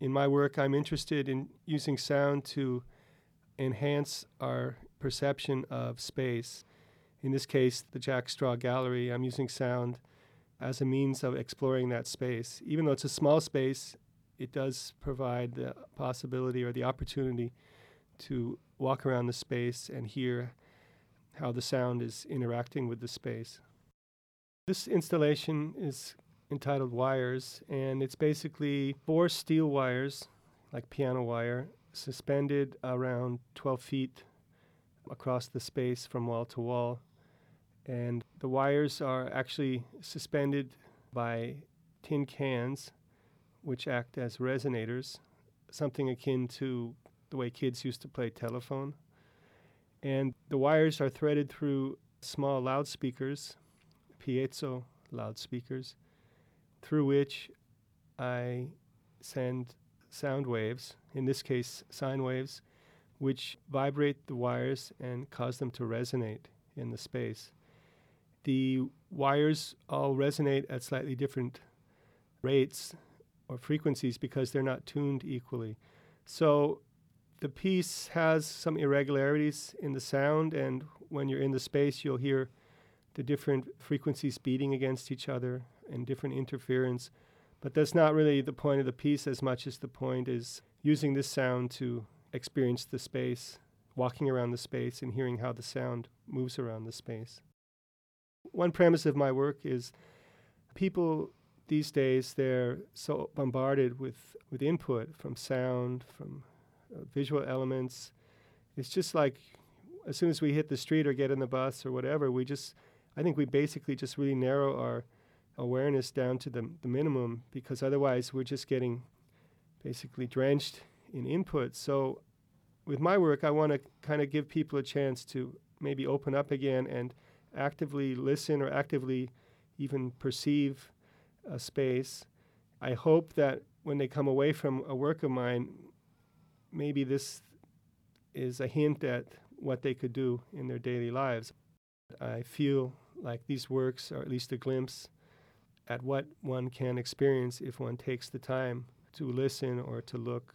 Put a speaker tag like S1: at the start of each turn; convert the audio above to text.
S1: In my work, I'm interested in using sound to enhance our perception of space. In this case, the Jack Straw Gallery, I'm using sound as a means of exploring that space. Even though it's a small space, it does provide the possibility or the opportunity to walk around the space and hear how the sound is interacting with the space. This installation is entitled Wires, and it's basically four steel wires, like piano wire, suspended around 12 feet across the space from wall to wall. And the wires are actually suspended by tin cans, which act as resonators, something akin to the way kids used to play telephone. And the wires are threaded through small loudspeakers, piezo loudspeakers, through which I send sound waves, in this case, sine waves, which vibrate the wires and cause them to resonate in the space. The wires all resonate at slightly different rates or frequencies because they're not tuned equally. So the piece has some irregularities in the sound, and when you're in the space, you'll hear the different frequencies beating against each other and different interference. But that's not really the point of the piece as much as the point is using this sound to experience the space, walking around the space, and hearing how the sound moves around the space. One premise of my work is people these days they're so bombarded with, with input from sound, from uh, visual elements. It's just like as soon as we hit the street or get in the bus or whatever, we just, I think we basically just really narrow our awareness down to the, the minimum because otherwise we're just getting basically drenched in input. So with my work, I want to kind of give people a chance to maybe open up again and actively listen or actively even perceive a space. I hope that when they come away from a work of mine, maybe this is a hint at what they could do in their daily lives. I feel like these works are at least a glimpse at what one can experience if one takes the time to listen or to look.